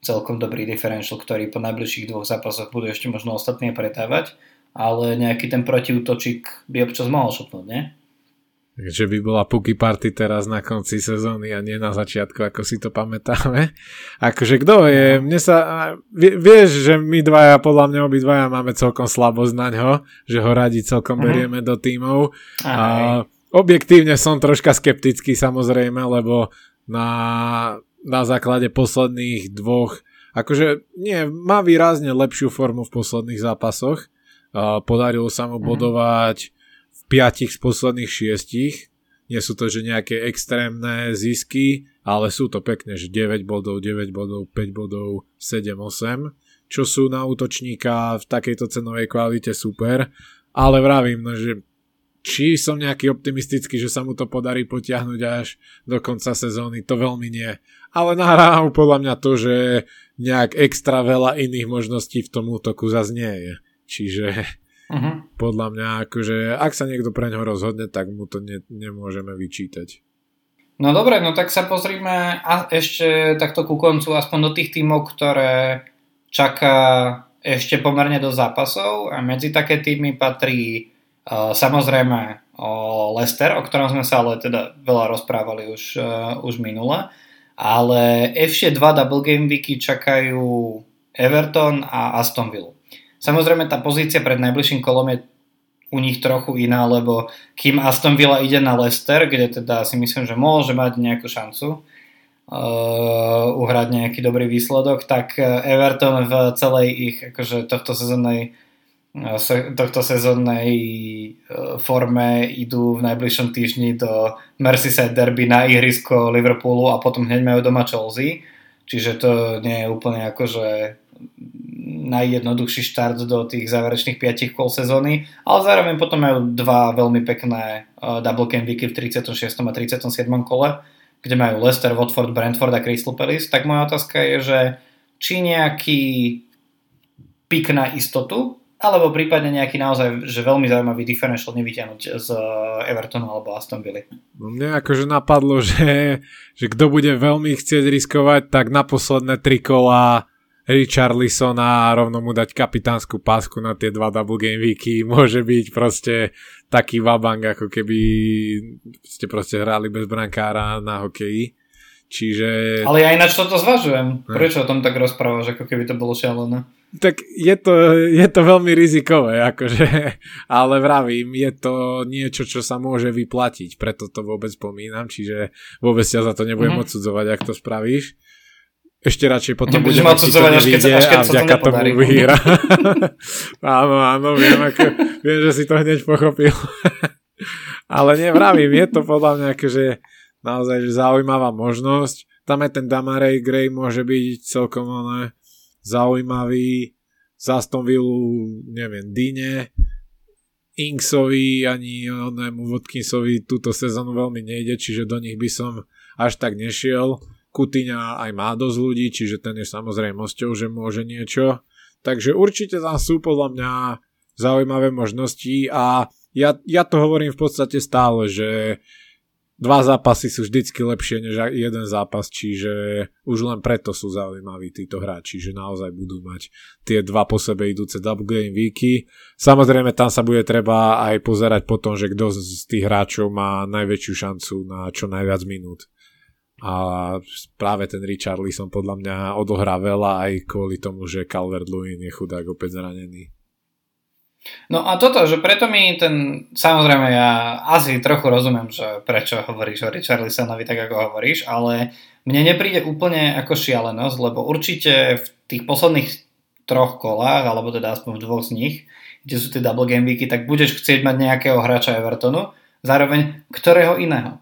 celkom dobrý differential, ktorý po najbližších dvoch zápasoch budú ešte možno ostatní pretávať, ale nejaký ten protiútočík by občas mohol šupnúť, nie? Že by bola Puky Party teraz na konci sezóny a nie na začiatku, ako si to pamätáme. Akože kto je, mne sa, vieš, že my dvaja, podľa mňa obidvaja máme celkom slabosť na ňo, že ho radi celkom uh-huh. berieme do tímov. A objektívne som troška skeptický samozrejme, lebo na, na základe posledných dvoch, akože nie, má výrazne lepšiu formu v posledných zápasoch. Podarilo sa mu uh-huh. bodovať piatich z posledných šiestich. Nie sú to, že nejaké extrémne zisky, ale sú to pekne, že 9 bodov, 9 bodov, 5 bodov, 7, 8, čo sú na útočníka v takejto cenovej kvalite super. Ale vravím, no, že či som nejaký optimistický, že sa mu to podarí potiahnuť až do konca sezóny, to veľmi nie. Ale nahrá podľa mňa to, že nejak extra veľa iných možností v tom útoku zase nie je. Čiže Uh-huh. Podľa mňa, akože ak sa niekto pre ňo rozhodne, tak mu to ne, nemôžeme vyčítať. No dobre, no tak sa pozrime a ešte takto ku koncu aspoň do tých tímov, ktoré čaká ešte pomerne do zápasov a medzi také týmy patrí uh, samozrejme uh, Leicester, o ktorom sme sa ale teda veľa rozprávali už, uh, už minule, ale ešte dva double game weeky čakajú Everton a Aston Villa. Samozrejme tá pozícia pred najbližším kolom je u nich trochu iná, lebo kým Aston Villa ide na Leicester, kde teda si myslím, že môže mať nejakú šancu uh, uhrať nejaký dobrý výsledok, tak Everton v celej ich akože tohto sezónnej uh, tohto sezónnej forme idú v najbližšom týždni do Merseyside derby na ihrisko Liverpoolu a potom hneď majú doma Chelsea. Čiže to nie je úplne akože najjednoduchší štart do tých záverečných 5 kol sezóny, ale zároveň potom majú dva veľmi pekné uh, double game v 36. a 37. kole, kde majú Leicester, Watford, Brentford a Crystal Palace. Tak moja otázka je, že či nejaký pik na istotu, alebo prípadne nejaký naozaj že veľmi zaujímavý differential nevyťahnuť z Evertonu alebo Aston Villa. Mne akože napadlo, že, že kto bude veľmi chcieť riskovať, tak na posledné tri kola Richarlisona a rovno mu dať kapitánsku pásku na tie dva double game weeky môže byť proste taký vabang, ako keby ste proste hrali bez brankára na hokeji. Čiže... Ale ja ináč toto zvažujem. Prečo o tom tak rozprávaš, ako keby to bolo šialené? Tak je to, je to veľmi rizikové, akože, ale vravím, je to niečo, čo sa môže vyplatiť, preto to vôbec pomínam, čiže vôbec ťa za to nebudem mm-hmm. odsudzovať, ak to spravíš. Ešte radšej potom budem, ak ti to nevíde a vďaka to tomu vyhýra. áno, áno, viem, ako, viem, že si to hneď pochopil. Ale nevravím, je to podľa mňa akože naozaj že zaujímavá možnosť. Tam aj ten Damarej Gray môže byť celkom oné, zaujímavý. Zastonville, neviem, Dine, Inksovi ani onému Vodkinsovi túto sezónu veľmi nejde, čiže do nich by som až tak nešiel Kutyňa aj má dosť ľudí, čiže ten je samozrejmosťou, že môže niečo. Takže určite tam sú podľa mňa zaujímavé možnosti a ja, ja to hovorím v podstate stále, že dva zápasy sú vždycky lepšie než jeden zápas, čiže už len preto sú zaujímaví títo hráči, že naozaj budú mať tie dva po sebe idúce double game weeky. Samozrejme tam sa bude treba aj pozerať po tom, že kto z tých hráčov má najväčšiu šancu na čo najviac minút a práve ten Richard Lee som podľa mňa odohrá veľa aj kvôli tomu, že Calvert Lewin je chudák opäť zranený. No a toto, že preto mi ten, samozrejme ja asi trochu rozumiem, že prečo hovoríš o Richarlisonovi tak ako hovoríš, ale mne nepríde úplne ako šialenosť, lebo určite v tých posledných troch kolách, alebo teda aspoň v dvoch z nich, kde sú tie double game weeky, tak budeš chcieť mať nejakého hráča Evertonu, zároveň ktorého iného.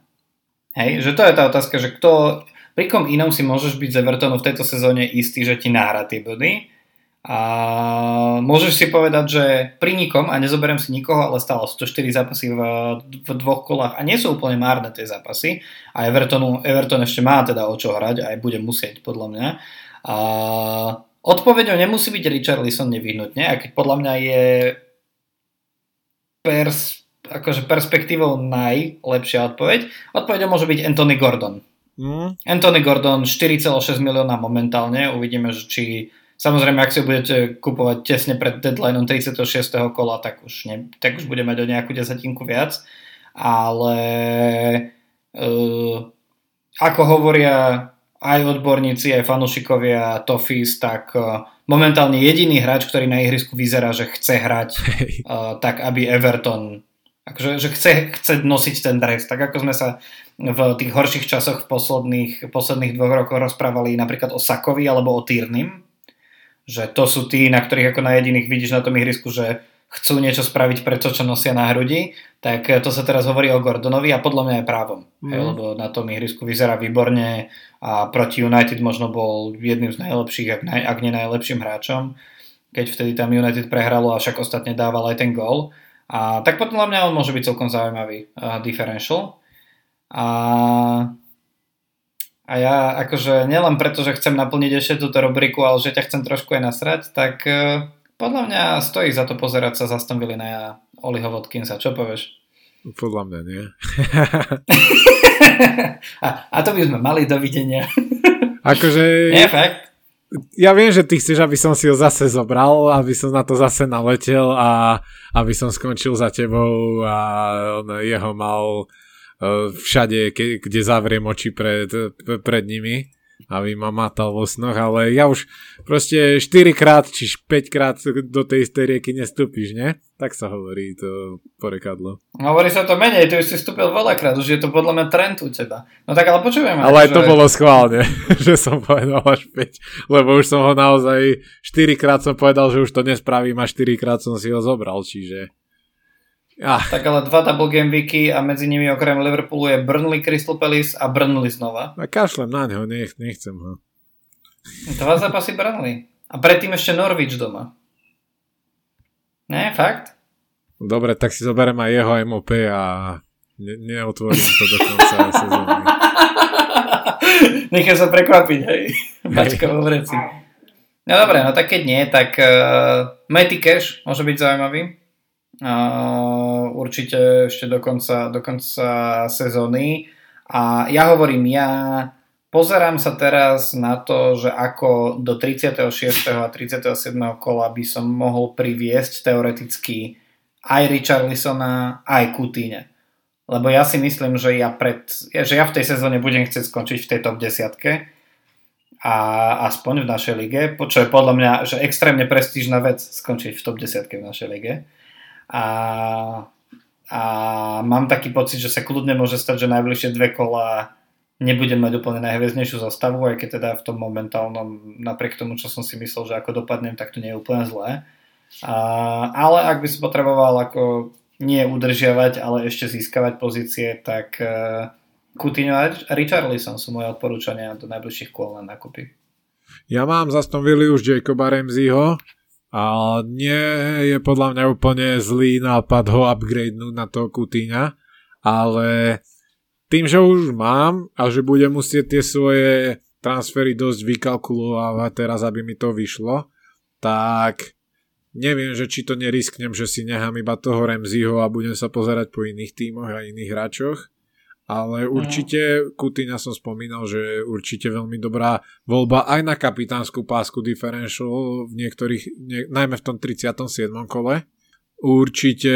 Hej, že to je tá otázka, že kto, pri kom inom si môžeš byť z Evertonu v tejto sezóne istý, že ti nahrá tie body. A môžeš si povedať, že pri nikom, a nezoberiem si nikoho, ale stále sú to 4 zápasy v, v dvoch kolách a nie sú úplne márne tie zápasy. A Evertonu, Everton ešte má teda o čo hrať aj bude musieť podľa mňa. A odpoveďou nemusí byť Richard Lisson nevyhnutne, a keď podľa mňa je pers akože perspektívou najlepšia odpoveď. Odpoveďou môže byť Anthony Gordon. Mm. Anthony Gordon 4,6 milióna momentálne. Uvidíme, že či Samozrejme, ak si ho budete kupovať tesne pred deadlineom 36. kola, tak už, ne, tak už bude mať o nejakú desatinku viac. Ale uh, ako hovoria aj odborníci, aj fanúšikovia Tofis, tak uh, momentálne jediný hráč, ktorý na ihrisku vyzerá, že chce hrať uh, tak, aby Everton akože, že chce, chce nosiť ten dres. Tak ako sme sa v tých horších časoch v posledných, posledných dvoch rokoch rozprávali napríklad o Sakovi alebo o Týrnym, že to sú tí, na ktorých ako na jediných vidíš na tom ihrisku, že chcú niečo spraviť pre to, čo nosia na hrudi, tak to sa teraz hovorí o Gordonovi a podľa mňa aj právom. Mm. Hej, lebo na tom ihrisku vyzerá výborne a proti United možno bol jedným z najlepších, ak, naj, ak nie najlepším hráčom, keď vtedy tam United prehralo a však ostatne dával aj ten gól. A tak podľa mňa on môže byť celkom zaujímavý uh, differential. A, a ja akože nielen preto, že chcem naplniť ešte túto rubriku, ale že ťa chcem trošku aj nasrať, tak uh, podľa mňa stojí za to pozerať sa za Aston Villina a Oliho Watkinsa. Čo povieš? Podľa mňa nie. a, a to by sme mali dovidenia. akože... Nie, fakt ja viem, že ty chceš, aby som si ho zase zobral, aby som na to zase naletel a aby som skončil za tebou a on jeho mal uh, všade, kde zavriem oči pred, pred nimi aby ma matal vo snoch, ale ja už proste 4 krát či 5 krát do tej istej rieky nestúpiš, ne? Tak sa hovorí to porekadlo. Hovorí sa to menej, ty už si vstúpil veľakrát, už je to podľa mňa trend u teba. No tak ale počujem. Ale aj to že... bolo schválne, že som povedal až 5, lebo už som ho naozaj 4 krát som povedal, že už to nespravím a 4 krát som si ho zobral, čiže... Ah. Tak ale dva double game weeky a medzi nimi okrem Liverpoolu je Burnley, Crystal Palace a Burnley znova. A kašlem na neho, nech, nechcem ho. Dva zápasy Burnley. A predtým ešte Norwich doma. Ne, fakt? Dobre, tak si zoberiem aj jeho MOP a ne, neotvorím to do konca sezóny. Nechaj sa prekvapiť, hej. Bačka vo vreci. No dobre, no tak keď nie, tak uh, Matty Cash môže byť zaujímavý určite ešte do konca, do konca sezóny. A ja hovorím, ja pozerám sa teraz na to, že ako do 36. a 37. kola by som mohol priviesť teoreticky aj Richarlisona, aj Kutine. Lebo ja si myslím, že ja, pred, že ja v tej sezóne budem chcieť skončiť v tej top 10 a aspoň v našej lige, čo je podľa mňa že extrémne prestížna vec skončiť v top 10 v našej lige. A, a mám taký pocit, že sa kľudne môže stať, že najbližšie dve kola nebudem mať úplne najhviezdnejšiu zostavu, aj keď teda v tom momentálnom, napriek tomu, čo som si myslel, že ako dopadnem, tak to nie je úplne zlé. A, ale ak by som potreboval ako nie udržiavať, ale ešte získavať pozície, tak uh, Coutinho a Richarlison sú moje odporúčania do najbližších kôl na nákupy. Ja mám za Aston už Jacoba Ramseyho a nie je podľa mňa úplne zlý nápad ho upgradenúť na toho Coutinha, ale tým, že už mám a že budem musieť tie svoje transfery dosť vykalkulovať teraz, aby mi to vyšlo, tak neviem, že či to nerisknem, že si nechám iba toho Remziho a budem sa pozerať po iných tímoch a iných hráčoch ale mhm. určite Kutina som spomínal, že určite veľmi dobrá voľba aj na kapitánsku pásku differential v niektorých, nie, najmä v tom 37. kole. Určite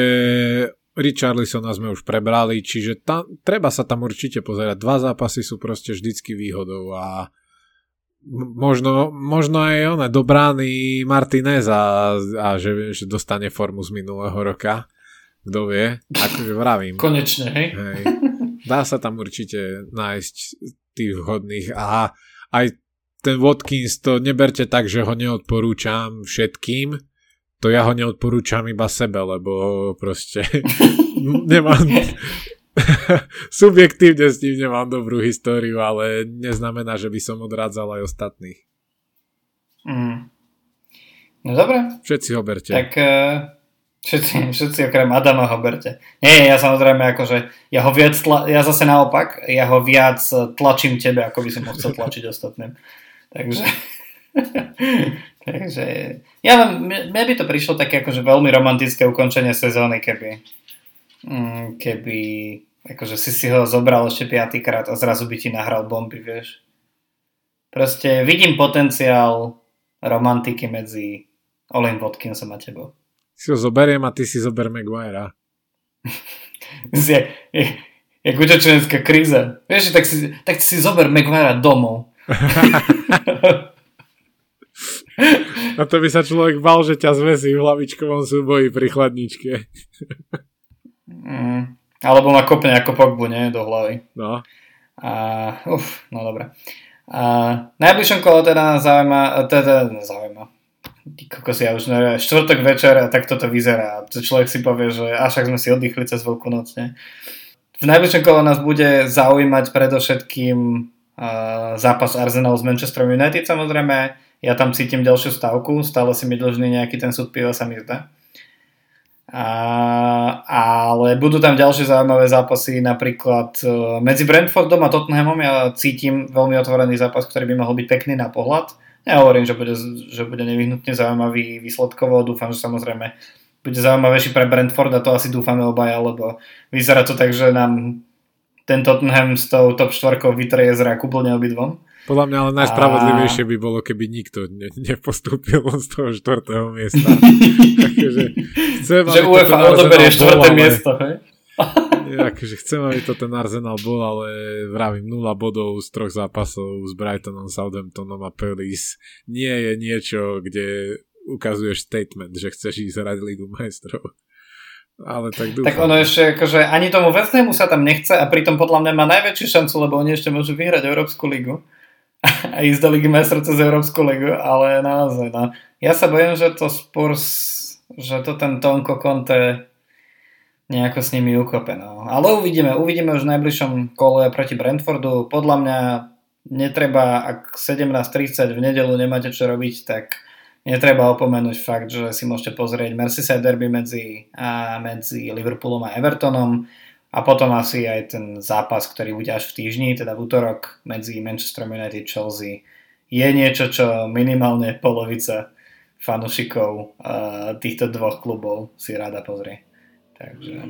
Richarlisona sme už prebrali, čiže tam, treba sa tam určite pozerať. Dva zápasy sú proste vždycky výhodou a možno, možno aj ona dobrány Martinez a, a že, že dostane formu z minulého roka. Kto vie? Akože vravím. Konečne, hej? hej dá sa tam určite nájsť tých vhodných a aj ten Watkins to neberte tak, že ho neodporúčam všetkým, to ja ho neodporúčam iba sebe, lebo proste nemám subjektívne s ním nemám dobrú históriu, ale neznamená, že by som odrádzal aj ostatných. Mm. No dobre. Všetci ho berte. Tak uh Všetci, všetci okrem Adama ho berte. Nie, ja samozrejme akože, ja ho viac, tla, ja zase naopak, ja ho viac tlačím tebe, ako by som ho chcel tlačiť ostatným. Takže, takže, ja mne, mne by to prišlo také akože veľmi romantické ukončenie sezóny, keby, mm, keby akože si si ho zobral ešte piatýkrát a zrazu by ti nahral bomby, vieš. Proste vidím potenciál romantiky medzi Olin Watkinsom a tebou si ho zoberiem a ty si zober Maguirea. je, je, je utečenecká kríza. Vieš, tak si, tak si zober Maguirea domov. a to by sa človek bal, že ťa zvesí v hlavičkovom súboji pri chladničke. mm, alebo ma kopne ako Pogbu, nie? Do hlavy. No. A, uf, no dobre. A najbližšom kolo teda nás zaujíma, teda zaujíma, kokos, ja už neviem, štvrtok večer a tak toto vyzerá. Človek si povie, že až však sme si oddychli cez veľkú noc, ne? V najbližšom kole nás bude zaujímať predovšetkým uh, zápas Arsenal s Manchester United samozrejme. Ja tam cítim ďalšiu stavku, stále si mi dlžný nejaký ten súd piva sa mi zdá. A, ale budú tam ďalšie zaujímavé zápasy, napríklad uh, medzi Brentfordom a Tottenhamom ja cítim veľmi otvorený zápas, ktorý by mohol byť pekný na pohľad Nehovorím, že bude, že bude nevyhnutne zaujímavý výsledkovo, dúfam, že samozrejme bude zaujímavejší pre Brentford a to asi dúfame obaja, lebo vyzerá to tak, že nám ten Tottenham s tou top 4 vytreje zrak úplne obidvom. Podľa mňa ale najspravodlivejšie by bolo, keby nikto ne, nepostúpil z toho štvrtého miesta. Takže chcem, že UEFA odoberie štvrté miesto, hej? Akože chcem, aby to ten Arsenal bol, ale vravím 0 bodov z troch zápasov s Brightonom, Southamptonom a Palace nie je niečo, kde ukazuješ statement, že chceš ísť hrať Ligu majstrov. Ale tak dúfam. Tak ono ešte, akože ani tomu Westhamu sa tam nechce a pritom podľa mňa má najväčšiu šancu, lebo oni ešte môžu vyhrať Európsku ligu a ísť do Ligy majstrov cez Európsku ligu, ale naozaj, no. Ja sa bojím, že to Spurs, že to ten Tonko Conte nejako s nimi ukope. No. Ale uvidíme, uvidíme už v najbližšom kole proti Brentfordu. Podľa mňa netreba, ak 17.30 v nedelu nemáte čo robiť, tak netreba opomenúť fakt, že si môžete pozrieť Merseyside derby medzi, a medzi Liverpoolom a Evertonom a potom asi aj ten zápas, ktorý bude až v týždni, teda v útorok medzi Manchester United a Chelsea je niečo, čo minimálne polovica fanúšikov týchto dvoch klubov si rada pozrie. Takže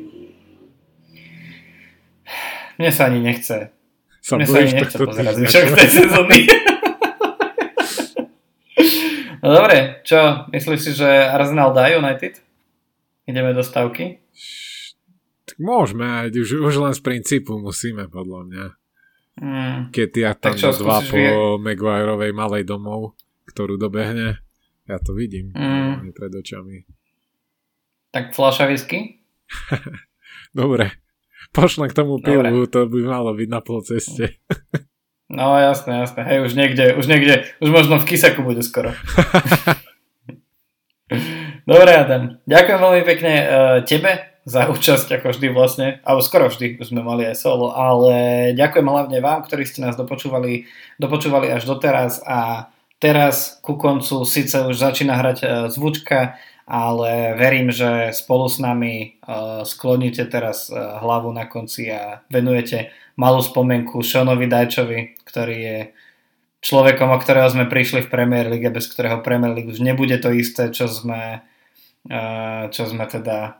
mne sa ani nechce sa Mne sa ani nechce pozerať zvyšok tej sezóny. no dobre, čo? Myslíš si, že Arsenal dá United? Ideme do stavky? Tak môžeme, aj už, už len z princípu musíme, podľa mňa. Mm. Keď ja tam čo, dva po vie- Maguireovej malej domov, ktorú dobehne, ja to vidím mm. pred očami. Tak fľaša whisky? Dobre, pošlem k tomu pivu, Dobre. to by malo byť na pol ceste. No jasné, jasné. Hej, už niekde, už niekde, už možno v Kisaku bude skoro. Dobre, Adam. Ďakujem veľmi pekne uh, tebe za účasť, ako vždy vlastne, alebo skoro vždy, sme mali aj solo, ale ďakujem hlavne vám, ktorí ste nás dopočúvali, dopočúvali až doteraz a teraz ku koncu síce už začína hrať uh, zvučka, ale verím, že spolu s nami uh, skloníte teraz uh, hlavu na konci a venujete malú spomienku Seanovi Dajčovi, ktorý je človekom, o ktorého sme prišli v Premier League, bez ktorého Premier League už nebude to isté, čo sme, uh, čo sme teda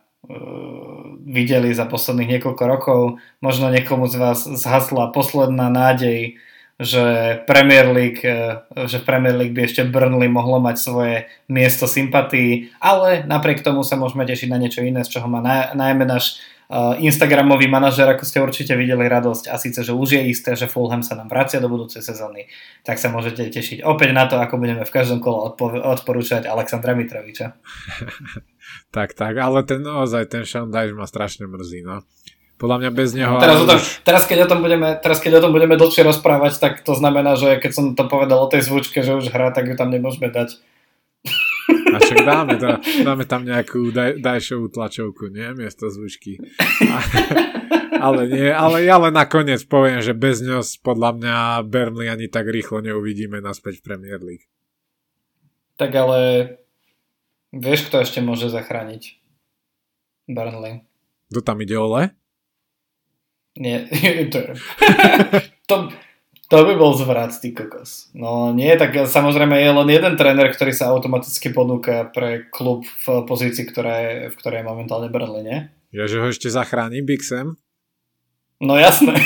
videli za posledných niekoľko rokov. Možno niekomu z vás zhasla posledná nádej, že Premier League, uh, že Premier League by ešte Burnley mohlo mať svoje miesto sympatí, ale napriek tomu sa môžeme tešiť na niečo iné, z čoho má na, najmä náš uh, Instagramový manažer, ako ste určite videli radosť a síce, že už je isté, že Fulham sa nám vracia do budúcej sezóny, tak sa môžete tešiť opäť na to, ako budeme v každom kole odpo- odporúčať Alexandra Mitroviča. tak, tak, ale ten naozaj, ten Sean Dyche ma strašne mrzí, no. Podľa mňa bez neho... Teraz, o tom, teraz, keď o tom budeme, teraz keď o tom budeme dlhšie rozprávať, tak to znamená, že keď som to povedal o tej zvučke, že už hrá, tak ju tam nemôžeme dať. A však dáme, to, dáme tam nejakú daj, dajšovú tlačovku, nie? Miesto zvučky. A, ale nie, ale ja len nakoniec poviem, že bez ňo podľa mňa Burnley ani tak rýchlo neuvidíme naspäť v Premier League. Tak ale vieš, kto ešte môže zachrániť Burnley? Kto tam ide ole? Nie, to, to, to by bol zvrat, ty kokos. No nie, tak samozrejme je len jeden tréner, ktorý sa automaticky ponúka pre klub v pozícii, ktorá je, v ktorej je momentálne Burnley, nie? Ja, že ho ešte zachráni Big Sam? No jasné.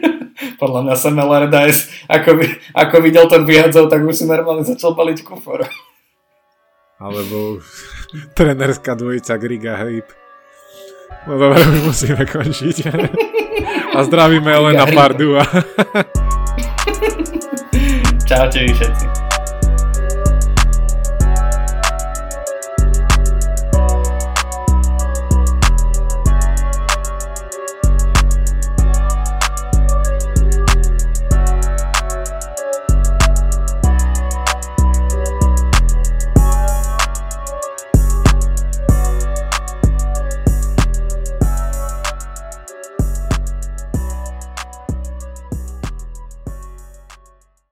Podľa mňa Sam Allardyce, ako, ako videl ten vyhadzov, tak už si normálne začal baliť kufor. Alebo trenerská dvojica Griga Hejp. No dobre, už musíme končiť. A zdravíme Elena. Pardua. Čaute vy všetci.